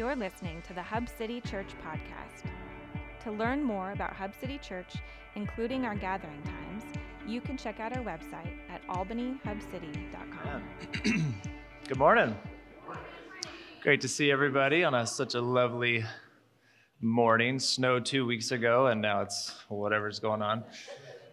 You're listening to the Hub City Church podcast. To learn more about Hub City Church, including our gathering times, you can check out our website at albanyhubcity.com. Good morning. Great to see everybody on a, such a lovely morning. Snowed two weeks ago, and now it's whatever's going on.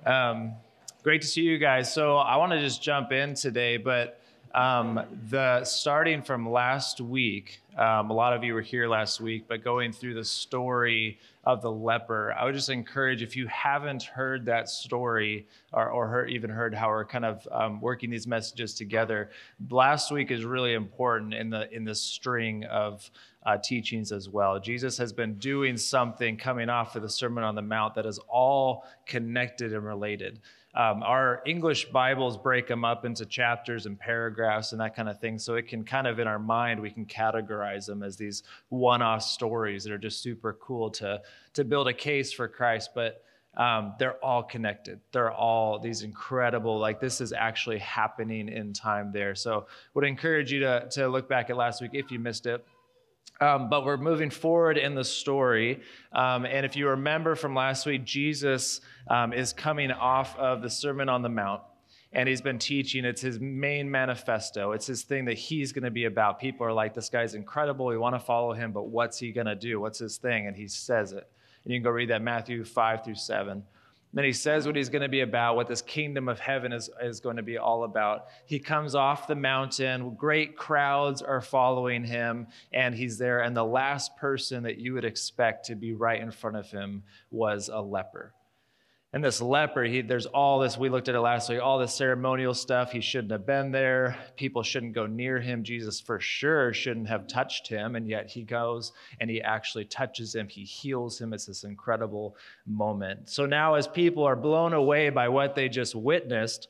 Um, great to see you guys. So I want to just jump in today, but um, the starting from last week, um, a lot of you were here last week, but going through the story of the leper, I would just encourage if you haven't heard that story or, or heard, even heard how we're kind of um, working these messages together, last week is really important in the in the string of uh, teachings as well. Jesus has been doing something coming off of the Sermon on the Mount that is all connected and related. Um, our English Bibles break them up into chapters and paragraphs and that kind of thing. So it can kind of, in our mind, we can categorize them as these one off stories that are just super cool to, to build a case for Christ. But um, they're all connected. They're all these incredible, like this is actually happening in time there. So would encourage you to, to look back at last week if you missed it. Um, but we're moving forward in the story. Um, and if you remember from last week, Jesus um, is coming off of the Sermon on the Mount. And he's been teaching. It's his main manifesto. It's his thing that he's going to be about. People are like, this guy's incredible. We want to follow him, but what's he going to do? What's his thing? And he says it. And you can go read that Matthew 5 through 7. Then he says what he's going to be about, what this kingdom of heaven is, is going to be all about. He comes off the mountain, great crowds are following him, and he's there. And the last person that you would expect to be right in front of him was a leper. And this leper, he, there's all this, we looked at it last week, all this ceremonial stuff. He shouldn't have been there. People shouldn't go near him. Jesus, for sure, shouldn't have touched him. And yet he goes and he actually touches him. He heals him. It's this incredible moment. So now, as people are blown away by what they just witnessed,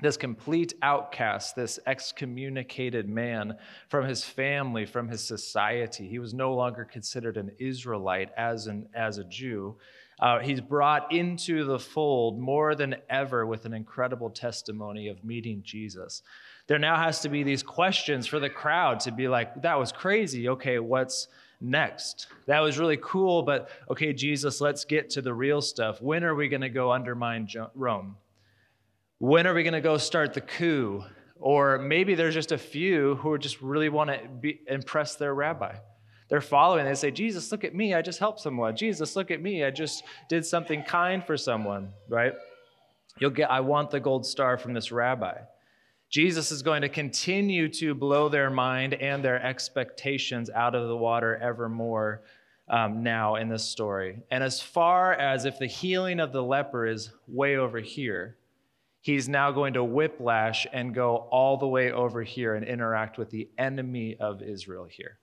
this complete outcast, this excommunicated man from his family, from his society, he was no longer considered an Israelite as, an, as a Jew. Uh, he's brought into the fold more than ever with an incredible testimony of meeting Jesus. There now has to be these questions for the crowd to be like, that was crazy. Okay, what's next? That was really cool, but okay, Jesus, let's get to the real stuff. When are we going to go undermine Rome? When are we going to go start the coup? Or maybe there's just a few who just really want to impress their rabbi. They're following. They say, Jesus, look at me. I just helped someone. Jesus, look at me. I just did something kind for someone, right? You'll get, I want the gold star from this rabbi. Jesus is going to continue to blow their mind and their expectations out of the water evermore um, now in this story. And as far as if the healing of the leper is way over here, he's now going to whiplash and go all the way over here and interact with the enemy of Israel here.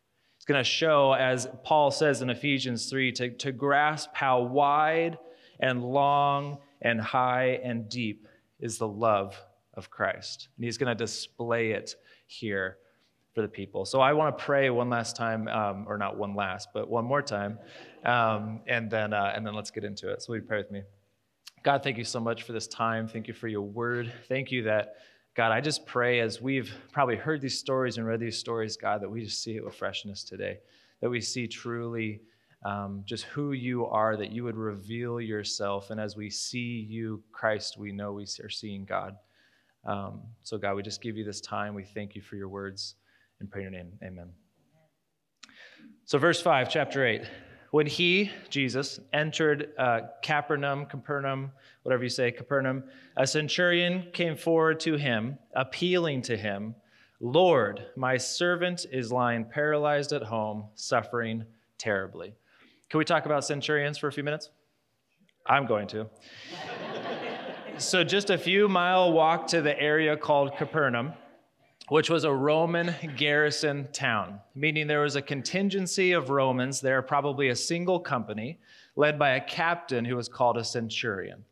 Going to show, as Paul says in Ephesians 3, to, to grasp how wide and long and high and deep is the love of Christ. And he's going to display it here for the people. So I want to pray one last time, um, or not one last, but one more time, um, and then uh, and then let's get into it. So you pray with me? God, thank you so much for this time. Thank you for your word. Thank you that God, I just pray as we've probably heard these stories and read these stories, God, that we just see it with freshness today, that we see truly um, just who you are, that you would reveal yourself. And as we see you, Christ, we know we are seeing God. Um, so, God, we just give you this time. We thank you for your words and pray in your name. Amen. So, verse 5, chapter 8. When he, Jesus, entered uh, Capernaum, Capernaum, whatever you say, Capernaum, a centurion came forward to him, appealing to him, Lord, my servant is lying paralyzed at home, suffering terribly. Can we talk about centurions for a few minutes? I'm going to. so, just a few mile walk to the area called Capernaum which was a Roman garrison town, meaning there was a contingency of Romans there, probably a single company, led by a captain who was called a centurion.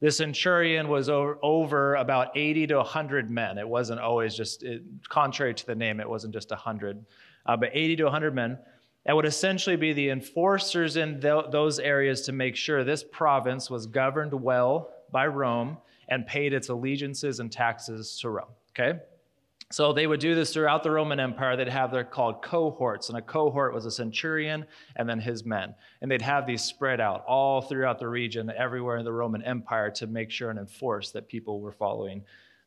The centurion was over about 80 to 100 men. It wasn't always just, it, contrary to the name, it wasn't just 100, uh, but 80 to 100 men. That would essentially be the enforcers in th- those areas to make sure this province was governed well by Rome and paid its allegiances and taxes to Rome. Okay? So they would do this throughout the Roman Empire. They'd have their called cohorts, and a cohort was a centurion and then his men. And they'd have these spread out all throughout the region, everywhere in the Roman Empire, to make sure and enforce that people were following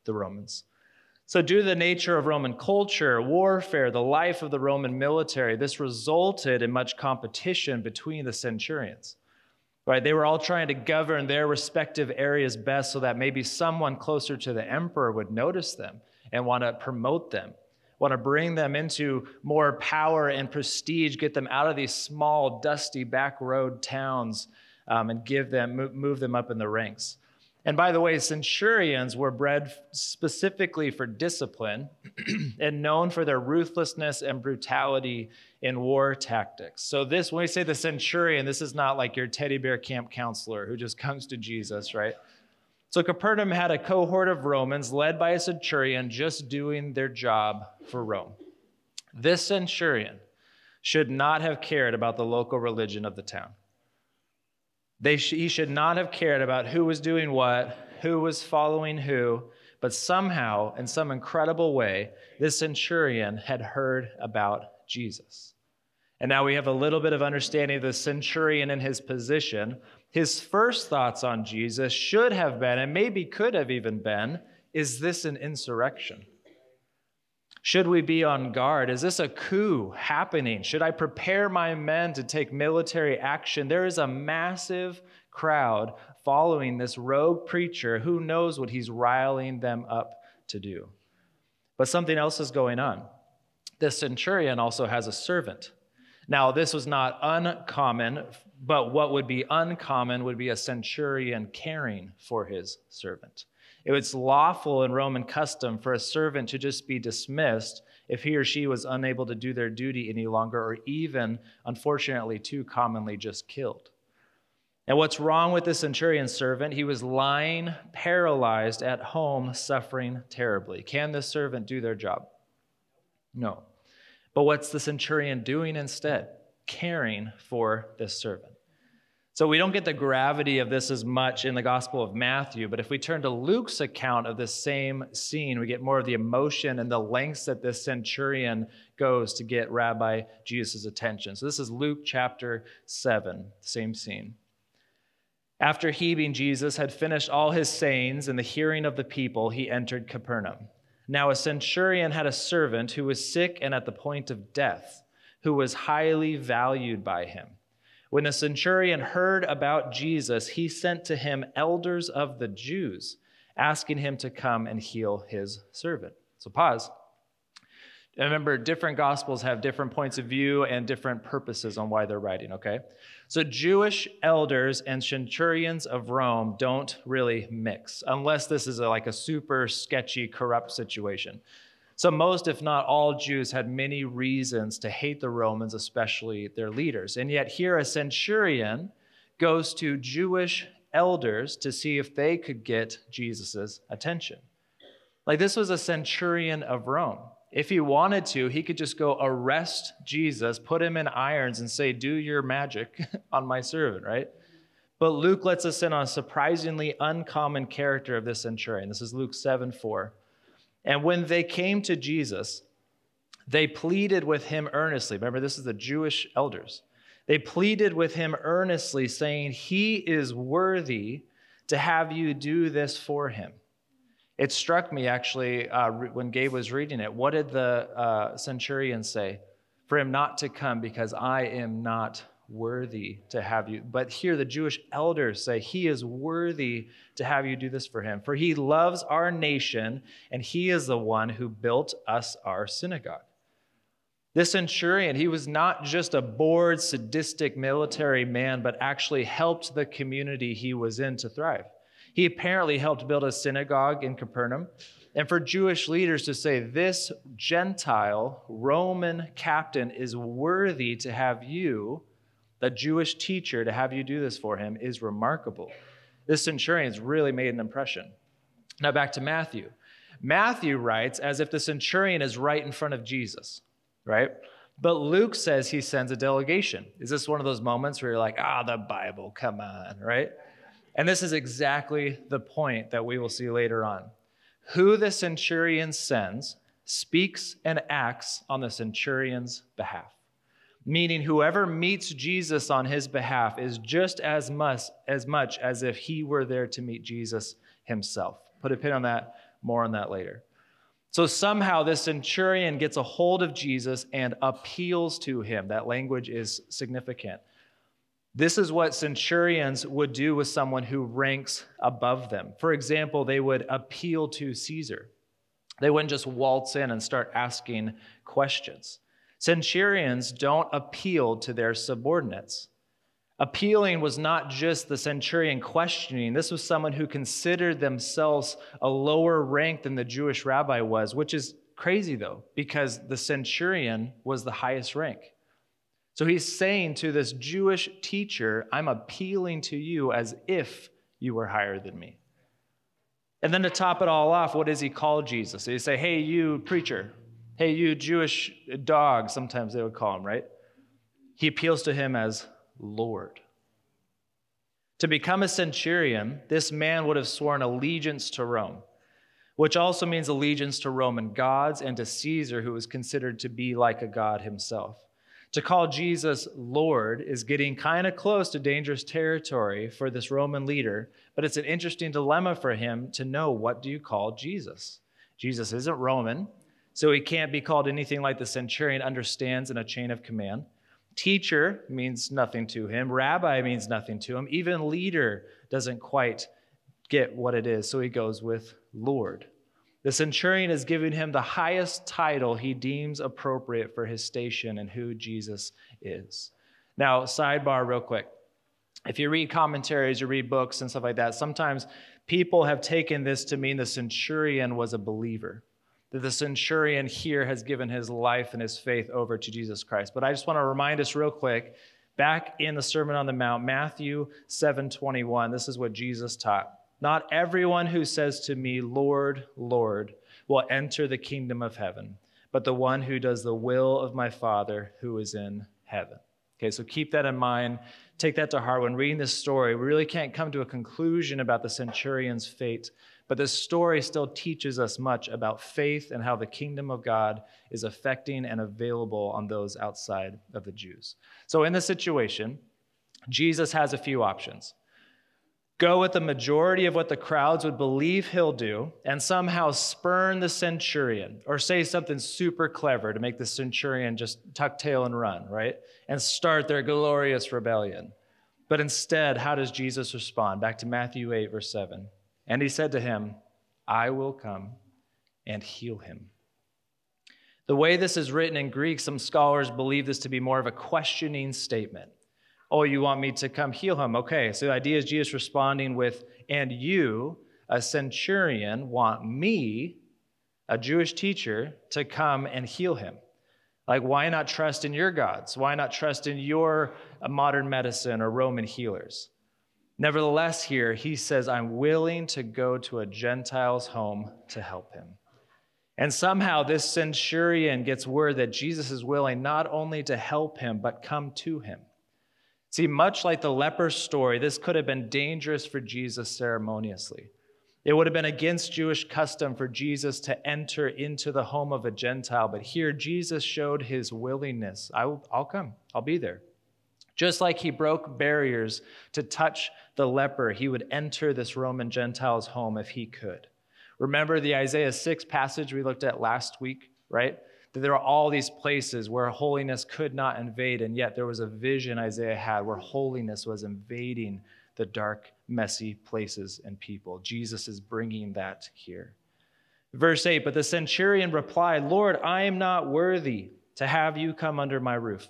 the Romans. So, due to the nature of Roman culture, warfare, the life of the Roman military, this resulted in much competition between the centurions. Right? They were all trying to govern their respective areas best so that maybe someone closer to the emperor would notice them and want to promote them, want to bring them into more power and prestige, get them out of these small, dusty back road towns um, and give them, move them up in the ranks. And by the way, centurions were bred specifically for discipline and known for their ruthlessness and brutality in war tactics. So, this, when we say the centurion, this is not like your teddy bear camp counselor who just comes to Jesus, right? So Capernaum had a cohort of Romans led by a centurion just doing their job for Rome. This centurion should not have cared about the local religion of the town. They sh- he should not have cared about who was doing what, who was following who, but somehow, in some incredible way, this centurion had heard about Jesus. And now we have a little bit of understanding of the centurion and his position his first thoughts on Jesus should have been, and maybe could have even been, is this an insurrection? Should we be on guard? Is this a coup happening? Should I prepare my men to take military action? There is a massive crowd following this rogue preacher who knows what he's riling them up to do. But something else is going on. The centurion also has a servant. Now, this was not uncommon but what would be uncommon would be a centurion caring for his servant. It was lawful in Roman custom for a servant to just be dismissed if he or she was unable to do their duty any longer, or even, unfortunately, too commonly, just killed. And what's wrong with the centurion servant? He was lying, paralyzed at home, suffering terribly. Can this servant do their job? No. But what's the centurion doing instead? Caring for this servant. So we don't get the gravity of this as much in the Gospel of Matthew, but if we turn to Luke's account of this same scene, we get more of the emotion and the lengths that this centurion goes to get Rabbi Jesus' attention. So this is Luke chapter 7, same scene. After he, being Jesus, had finished all his sayings in the hearing of the people, he entered Capernaum. Now a centurion had a servant who was sick and at the point of death, who was highly valued by him. When the centurion heard about Jesus, he sent to him elders of the Jews, asking him to come and heal his servant. So, pause. remember, different gospels have different points of view and different purposes on why they're writing, okay? So, Jewish elders and centurions of Rome don't really mix, unless this is a, like a super sketchy, corrupt situation. So, most, if not all, Jews had many reasons to hate the Romans, especially their leaders. And yet, here a centurion goes to Jewish elders to see if they could get Jesus' attention. Like, this was a centurion of Rome. If he wanted to, he could just go arrest Jesus, put him in irons, and say, Do your magic on my servant, right? But Luke lets us in on a surprisingly uncommon character of this centurion. This is Luke 7 4. And when they came to Jesus, they pleaded with him earnestly. Remember, this is the Jewish elders. They pleaded with him earnestly, saying, He is worthy to have you do this for him. It struck me actually uh, when Gabe was reading it. What did the uh, centurion say? For him not to come because I am not worthy to have you. But here the Jewish elders say, He is worthy to have you do this for him. For he loves our nation, and he is the one who built us our synagogue. This centurion, he was not just a bored, sadistic military man, but actually helped the community he was in to thrive. He apparently helped build a synagogue in Capernaum. And for Jewish leaders to say, this Gentile Roman captain is worthy to have you a Jewish teacher to have you do this for him is remarkable. This centurion's really made an impression. Now back to Matthew. Matthew writes as if the centurion is right in front of Jesus, right? But Luke says he sends a delegation. Is this one of those moments where you're like, ah, the Bible, come on, right? And this is exactly the point that we will see later on. Who the centurion sends speaks and acts on the centurion's behalf. Meaning, whoever meets Jesus on his behalf is just as much, as much as if he were there to meet Jesus himself. Put a pin on that, more on that later. So somehow this centurion gets a hold of Jesus and appeals to him. That language is significant. This is what centurions would do with someone who ranks above them. For example, they would appeal to Caesar. They wouldn't just waltz in and start asking questions. Centurions don't appeal to their subordinates. Appealing was not just the centurion questioning, this was someone who considered themselves a lower rank than the Jewish rabbi was, which is crazy though, because the centurion was the highest rank. So he's saying to this Jewish teacher, I'm appealing to you as if you were higher than me. And then to top it all off, what does he call Jesus? He say, Hey, you preacher. Hey, you Jewish dog, sometimes they would call him, right? He appeals to him as Lord. To become a centurion, this man would have sworn allegiance to Rome, which also means allegiance to Roman gods and to Caesar, who was considered to be like a god himself. To call Jesus Lord is getting kind of close to dangerous territory for this Roman leader, but it's an interesting dilemma for him to know what do you call Jesus? Jesus isn't Roman, so he can't be called anything like the centurion understands in a chain of command. Teacher means nothing to him. Rabbi means nothing to him. Even leader doesn't quite get what it is, so he goes with Lord. The centurion is giving him the highest title he deems appropriate for his station and who Jesus is. Now, sidebar, real quick. If you read commentaries, you read books and stuff like that, sometimes people have taken this to mean the centurion was a believer that the centurion here has given his life and his faith over to Jesus Christ. But I just want to remind us real quick back in the Sermon on the Mount, Matthew 7:21, this is what Jesus taught. Not everyone who says to me, Lord, Lord, will enter the kingdom of heaven, but the one who does the will of my Father who is in heaven. Okay, so keep that in mind. Take that to heart. When reading this story, we really can't come to a conclusion about the centurion's fate but this story still teaches us much about faith and how the kingdom of God is affecting and available on those outside of the Jews. So, in this situation, Jesus has a few options go with the majority of what the crowds would believe he'll do and somehow spurn the centurion or say something super clever to make the centurion just tuck tail and run, right? And start their glorious rebellion. But instead, how does Jesus respond? Back to Matthew 8, verse 7. And he said to him, I will come and heal him. The way this is written in Greek, some scholars believe this to be more of a questioning statement. Oh, you want me to come heal him? Okay, so the idea is Jesus responding with, and you, a centurion, want me, a Jewish teacher, to come and heal him. Like, why not trust in your gods? Why not trust in your modern medicine or Roman healers? Nevertheless, here he says, I'm willing to go to a Gentile's home to help him. And somehow this centurion gets word that Jesus is willing not only to help him, but come to him. See, much like the leper story, this could have been dangerous for Jesus ceremoniously. It would have been against Jewish custom for Jesus to enter into the home of a Gentile, but here Jesus showed his willingness. I will, I'll come, I'll be there. Just like he broke barriers to touch the leper, he would enter this Roman Gentile's home if he could. Remember the Isaiah 6 passage we looked at last week, right? That there are all these places where holiness could not invade, and yet there was a vision Isaiah had where holiness was invading the dark, messy places and people. Jesus is bringing that here. Verse 8 But the centurion replied, Lord, I am not worthy to have you come under my roof.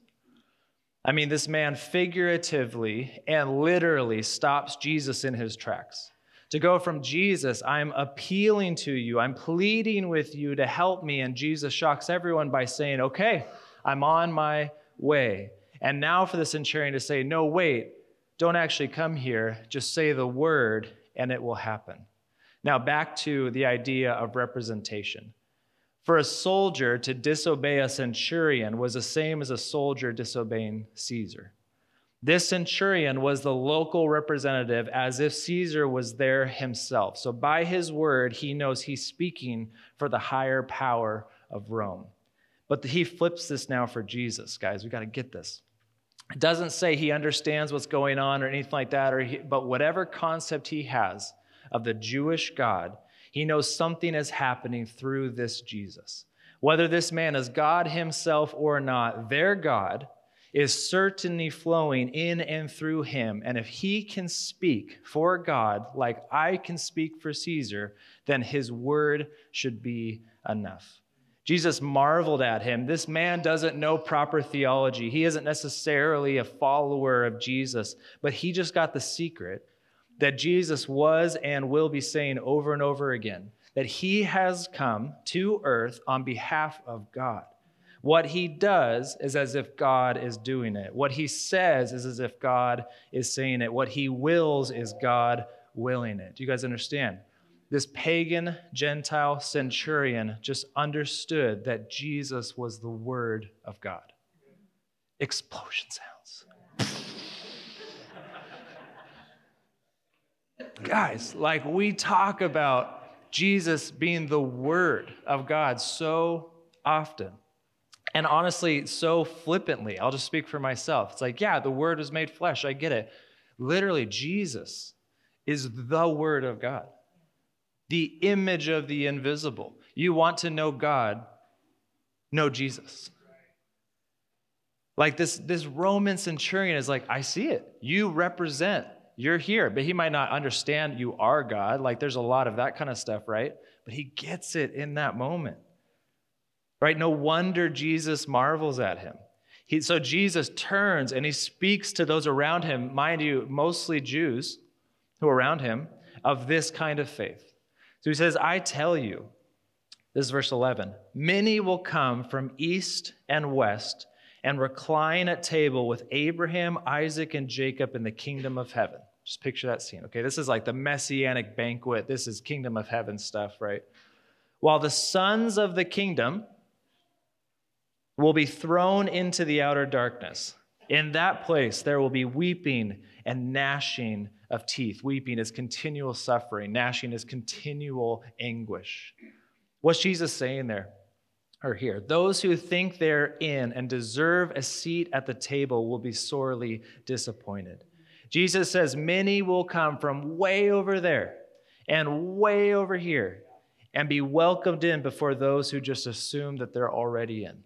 I mean, this man figuratively and literally stops Jesus in his tracks. To go from Jesus, I'm appealing to you, I'm pleading with you to help me. And Jesus shocks everyone by saying, Okay, I'm on my way. And now for the centurion to say, No, wait, don't actually come here, just say the word and it will happen. Now, back to the idea of representation. For a soldier to disobey a centurion was the same as a soldier disobeying Caesar. This centurion was the local representative as if Caesar was there himself. So, by his word, he knows he's speaking for the higher power of Rome. But he flips this now for Jesus, guys. We got to get this. It doesn't say he understands what's going on or anything like that, or he, but whatever concept he has of the Jewish God, he knows something is happening through this Jesus. Whether this man is God himself or not, their God is certainly flowing in and through him. And if he can speak for God like I can speak for Caesar, then his word should be enough. Jesus marveled at him. This man doesn't know proper theology. He isn't necessarily a follower of Jesus, but he just got the secret that Jesus was and will be saying over and over again that he has come to earth on behalf of God. What he does is as if God is doing it. What he says is as if God is saying it. What he wills is God willing it. Do you guys understand? This pagan Gentile centurion just understood that Jesus was the Word of God. Explosion sounds. Guys, like we talk about Jesus being the Word of God so often. And honestly, so flippantly, I'll just speak for myself. It's like, yeah, the Word was made flesh. I get it. Literally, Jesus is the Word of God, the image of the invisible. You want to know God, know Jesus. Like this, this Roman centurion is like, I see it. You represent, you're here. But he might not understand you are God. Like there's a lot of that kind of stuff, right? But he gets it in that moment right? No wonder Jesus marvels at him. He, so Jesus turns and he speaks to those around him, mind you, mostly Jews who are around him, of this kind of faith. So he says, I tell you, this is verse 11, many will come from east and west and recline at table with Abraham, Isaac, and Jacob in the kingdom of heaven. Just picture that scene, okay? This is like the messianic banquet. This is kingdom of heaven stuff, right? While the sons of the kingdom, will be thrown into the outer darkness. In that place, there will be weeping and gnashing of teeth. Weeping is continual suffering, gnashing is continual anguish. What's Jesus saying there or here? Those who think they're in and deserve a seat at the table will be sorely disappointed. Jesus says, Many will come from way over there and way over here and be welcomed in before those who just assume that they're already in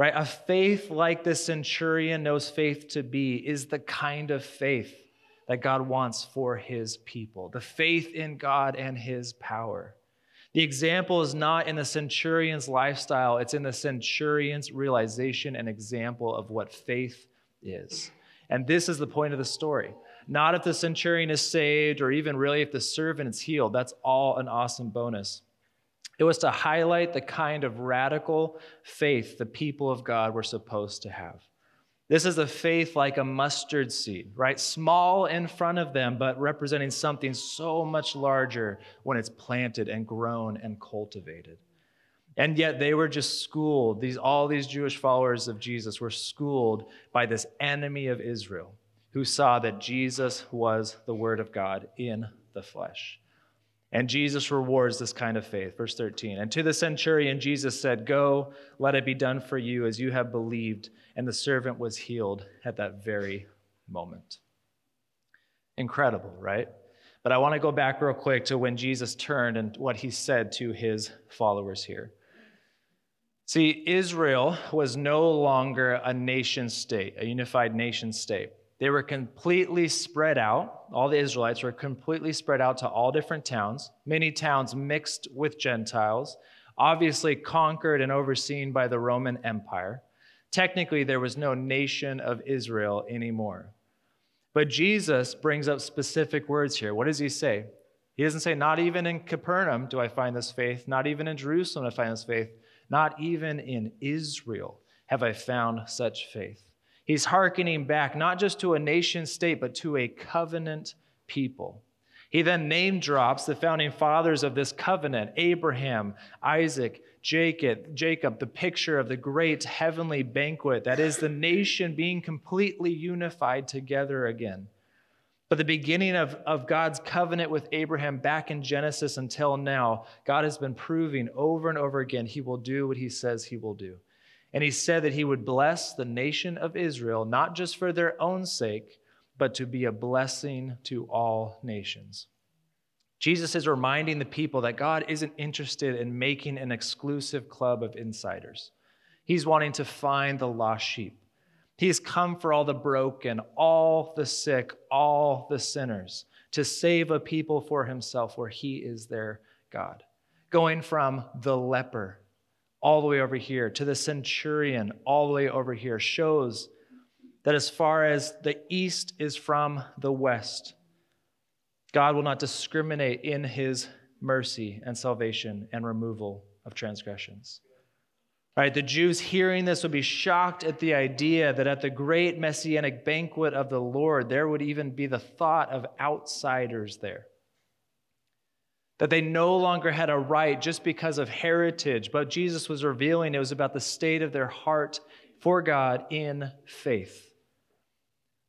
right? A faith like the centurion knows faith to be is the kind of faith that God wants for his people, the faith in God and his power. The example is not in the centurion's lifestyle, it's in the centurion's realization and example of what faith is. And this is the point of the story. Not if the centurion is saved or even really if the servant is healed. That's all an awesome bonus. It was to highlight the kind of radical faith the people of God were supposed to have. This is a faith like a mustard seed, right? Small in front of them, but representing something so much larger when it's planted and grown and cultivated. And yet they were just schooled. These all these Jewish followers of Jesus were schooled by this enemy of Israel who saw that Jesus was the word of God in the flesh. And Jesus rewards this kind of faith. Verse 13. And to the centurion, Jesus said, Go, let it be done for you as you have believed. And the servant was healed at that very moment. Incredible, right? But I want to go back real quick to when Jesus turned and what he said to his followers here. See, Israel was no longer a nation state, a unified nation state. They were completely spread out. All the Israelites were completely spread out to all different towns, many towns mixed with Gentiles, obviously conquered and overseen by the Roman Empire. Technically, there was no nation of Israel anymore. But Jesus brings up specific words here. What does he say? He doesn't say, Not even in Capernaum do I find this faith, not even in Jerusalem do I find this faith, not even in Israel have I found such faith. He's hearkening back not just to a nation state, but to a covenant people. He then name drops the founding fathers of this covenant Abraham, Isaac, Jacob, Jacob, the picture of the great heavenly banquet that is the nation being completely unified together again. But the beginning of, of God's covenant with Abraham back in Genesis until now, God has been proving over and over again he will do what he says he will do. And he said that he would bless the nation of Israel, not just for their own sake, but to be a blessing to all nations. Jesus is reminding the people that God isn't interested in making an exclusive club of insiders. He's wanting to find the lost sheep. He's come for all the broken, all the sick, all the sinners, to save a people for himself where he is their God. Going from the leper all the way over here to the centurion all the way over here shows that as far as the east is from the west, God will not discriminate in his mercy and salvation and removal of transgressions. Right, the Jews hearing this would be shocked at the idea that at the great messianic banquet of the Lord, there would even be the thought of outsiders there that they no longer had a right just because of heritage, but Jesus was revealing it was about the state of their heart for God in faith.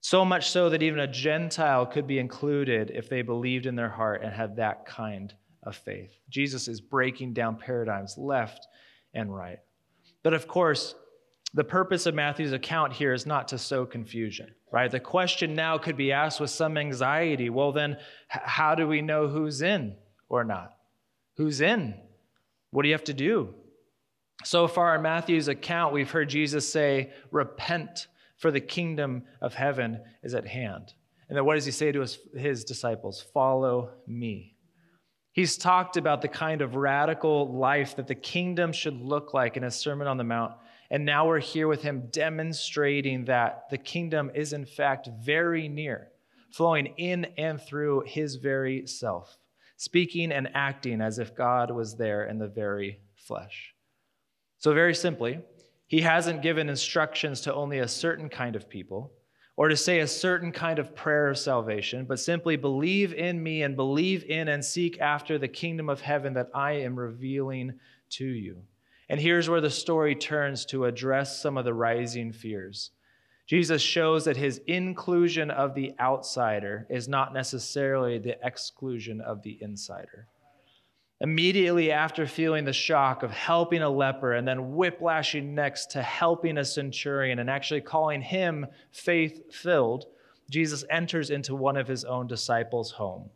So much so that even a Gentile could be included if they believed in their heart and had that kind of faith. Jesus is breaking down paradigms left and right. But of course, the purpose of Matthew's account here is not to sow confusion, right? The question now could be asked with some anxiety well, then, how do we know who's in? or not? Who's in? What do you have to do? So far in Matthew's account, we've heard Jesus say, Repent, for the kingdom of heaven is at hand. And then what does he say to his, his disciples? Follow me. He's talked about the kind of radical life that the kingdom should look like in his Sermon on the Mount. And now we're here with him demonstrating that the kingdom is, in fact, very near, flowing in and through his very self speaking and acting as if God was there in the very flesh. So, very simply, he hasn't given instructions to only a certain kind of people or to say a certain kind of prayer of salvation, but simply believe in me and believe in and seek after the kingdom of heaven that I am revealing to you. And here's where the story turns to address some of the rising fears. Jesus shows that his inclusion of the outsider is not necessarily the exclusion of the insider. Immediately after feeling the shock of helping a leper and then whiplashing next to helping a centurion and actually calling him faith filled, Jesus enters into one of his own disciples' home.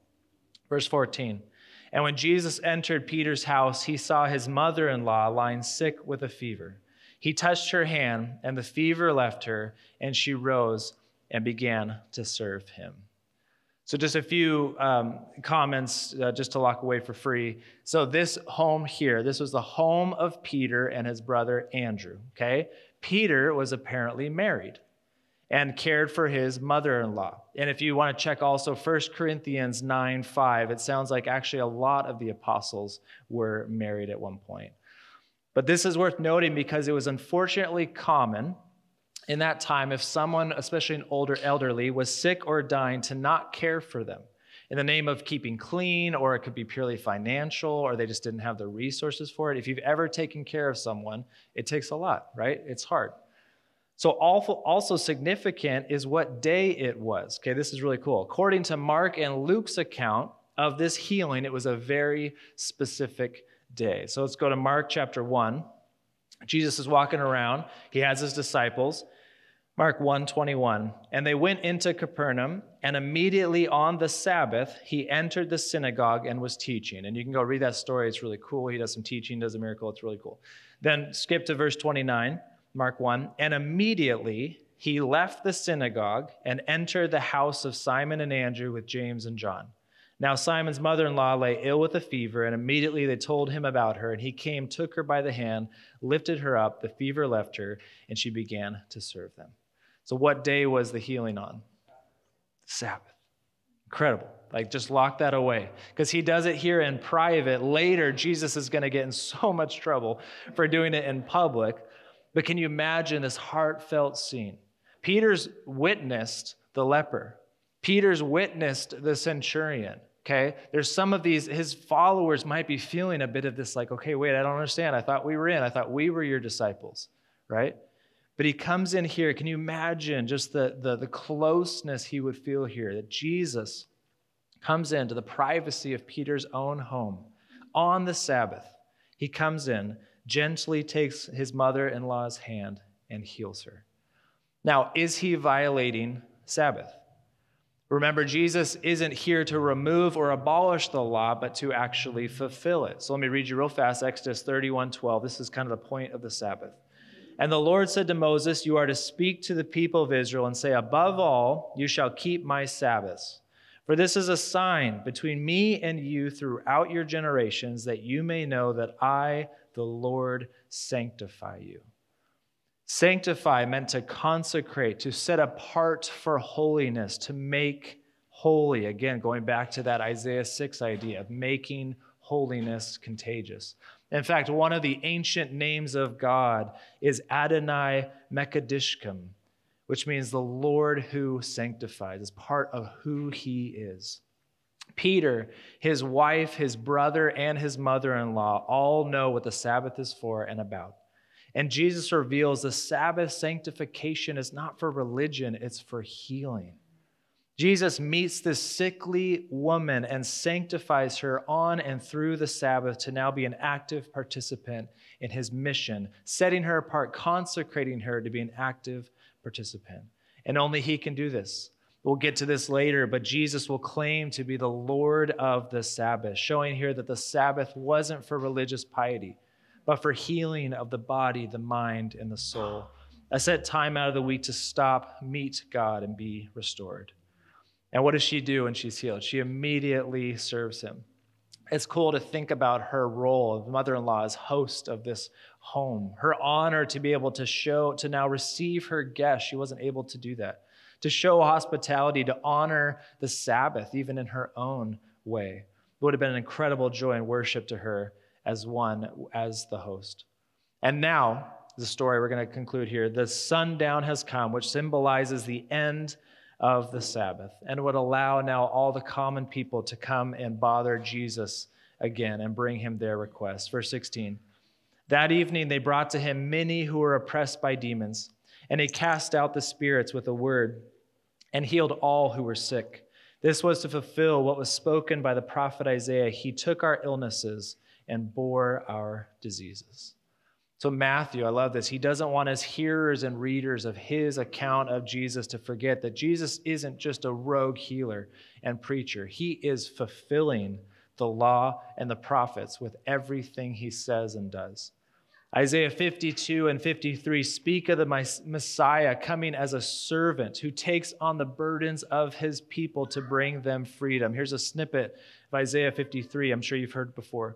Verse 14 And when Jesus entered Peter's house, he saw his mother in law lying sick with a fever. He touched her hand, and the fever left her, and she rose and began to serve him. So, just a few um, comments uh, just to lock away for free. So, this home here, this was the home of Peter and his brother Andrew. Okay? Peter was apparently married and cared for his mother in law. And if you want to check also 1 Corinthians 9 5, it sounds like actually a lot of the apostles were married at one point. But this is worth noting because it was unfortunately common in that time if someone, especially an older elderly, was sick or dying to not care for them in the name of keeping clean, or it could be purely financial, or they just didn't have the resources for it. If you've ever taken care of someone, it takes a lot, right? It's hard. So, also significant is what day it was. Okay, this is really cool. According to Mark and Luke's account of this healing, it was a very specific day. So let's go to Mark chapter 1. Jesus is walking around. He has his disciples. Mark 1:21. And they went into Capernaum, and immediately on the Sabbath, he entered the synagogue and was teaching. And you can go read that story. It's really cool. He does some teaching, does a miracle. It's really cool. Then skip to verse 29, Mark 1. And immediately he left the synagogue and entered the house of Simon and Andrew with James and John. Now Simon's mother in law lay ill with a fever, and immediately they told him about her. And he came, took her by the hand, lifted her up. The fever left her, and she began to serve them. So, what day was the healing on? Sabbath. Incredible. Like, just lock that away. Because he does it here in private. Later, Jesus is going to get in so much trouble for doing it in public. But can you imagine this heartfelt scene? Peter's witnessed the leper. Peter's witnessed the centurion. Okay, there's some of these, his followers might be feeling a bit of this, like, okay, wait, I don't understand. I thought we were in, I thought we were your disciples, right? But he comes in here. Can you imagine just the, the, the closeness he would feel here? That Jesus comes into the privacy of Peter's own home on the Sabbath. He comes in, gently takes his mother in law's hand, and heals her. Now, is he violating Sabbath? Remember, Jesus isn't here to remove or abolish the law, but to actually fulfill it. So let me read you real fast Exodus 31 12. This is kind of the point of the Sabbath. And the Lord said to Moses, You are to speak to the people of Israel and say, Above all, you shall keep my Sabbaths. For this is a sign between me and you throughout your generations, that you may know that I, the Lord, sanctify you. Sanctify meant to consecrate, to set apart for holiness, to make holy. Again, going back to that Isaiah 6 idea of making holiness contagious. In fact, one of the ancient names of God is Adonai Mekadishkim, which means the Lord who sanctifies, is part of who he is. Peter, his wife, his brother, and his mother in law all know what the Sabbath is for and about. And Jesus reveals the Sabbath sanctification is not for religion, it's for healing. Jesus meets this sickly woman and sanctifies her on and through the Sabbath to now be an active participant in his mission, setting her apart, consecrating her to be an active participant. And only he can do this. We'll get to this later, but Jesus will claim to be the Lord of the Sabbath, showing here that the Sabbath wasn't for religious piety but for healing of the body, the mind, and the soul. A set time out of the week to stop, meet God, and be restored. And what does she do when she's healed? She immediately serves him. It's cool to think about her role of mother in law as host of this home, her honor to be able to show, to now receive her guests. She wasn't able to do that. To show hospitality, to honor the Sabbath, even in her own way. It would have been an incredible joy and worship to her as one, as the host. And now, the story we're going to conclude here the sundown has come, which symbolizes the end of the Sabbath and would allow now all the common people to come and bother Jesus again and bring him their requests. Verse 16 That evening they brought to him many who were oppressed by demons, and he cast out the spirits with a word and healed all who were sick. This was to fulfill what was spoken by the prophet Isaiah. He took our illnesses and bore our diseases. So, Matthew, I love this. He doesn't want his hearers and readers of his account of Jesus to forget that Jesus isn't just a rogue healer and preacher, he is fulfilling the law and the prophets with everything he says and does. Isaiah 52 and 53 speak of the Messiah coming as a servant who takes on the burdens of his people to bring them freedom. Here's a snippet of Isaiah 53. I'm sure you've heard before.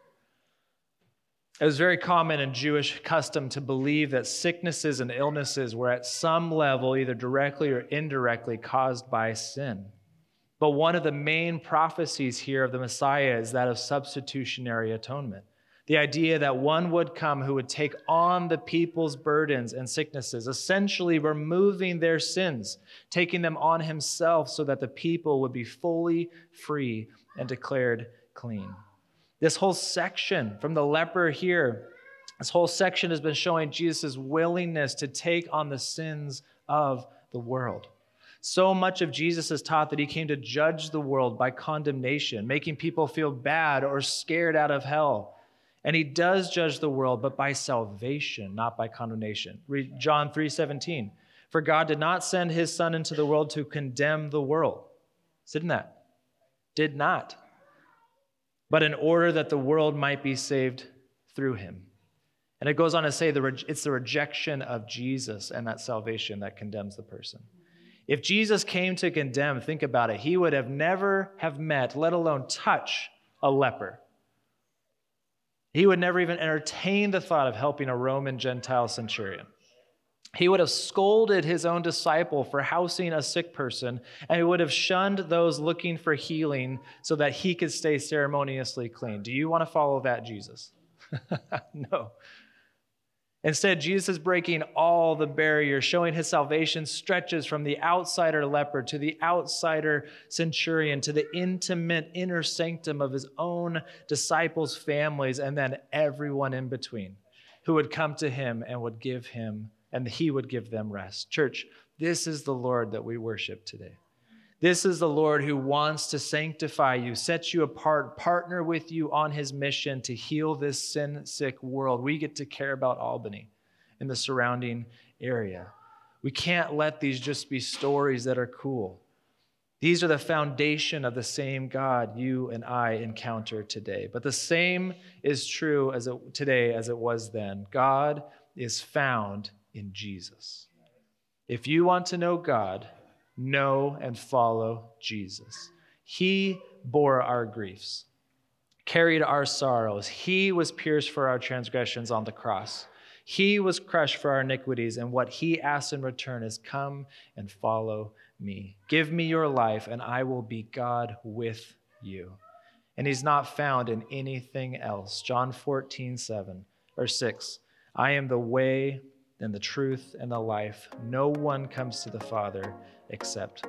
It was very common in Jewish custom to believe that sicknesses and illnesses were at some level, either directly or indirectly, caused by sin. But one of the main prophecies here of the Messiah is that of substitutionary atonement. The idea that one would come who would take on the people's burdens and sicknesses, essentially removing their sins, taking them on himself so that the people would be fully free and declared clean. This whole section from the leper here, this whole section has been showing Jesus' willingness to take on the sins of the world. So much of Jesus is taught that he came to judge the world by condemnation, making people feel bad or scared out of hell. And he does judge the world, but by salvation, not by condemnation. Read John 3:17. For God did not send his son into the world to condemn the world. In that. Did not but in order that the world might be saved through him. And it goes on to say the, it's the rejection of Jesus and that salvation that condemns the person. If Jesus came to condemn, think about it, he would have never have met, let alone touch a leper. He would never even entertain the thought of helping a Roman Gentile centurion. He would have scolded his own disciple for housing a sick person, and he would have shunned those looking for healing so that he could stay ceremoniously clean. Do you want to follow that Jesus? no. Instead, Jesus is breaking all the barriers, showing his salvation stretches from the outsider leper to the outsider centurion to the intimate inner sanctum of his own disciples' families, and then everyone in between who would come to him and would give him and he would give them rest. Church, this is the Lord that we worship today. This is the Lord who wants to sanctify you, set you apart, partner with you on his mission to heal this sin sick world. We get to care about Albany and the surrounding area. We can't let these just be stories that are cool. These are the foundation of the same God you and I encounter today. But the same is true as it, today as it was then. God is found in Jesus. If you want to know God, know and follow Jesus. He bore our griefs, carried our sorrows. He was pierced for our transgressions on the cross. He was crushed for our iniquities, and what he asks in return is, Come and follow me. Give me your life, and I will be God with you. And he's not found in anything else. John 14, 7 or 6. I am the way, and the truth and the life. No one comes to the Father except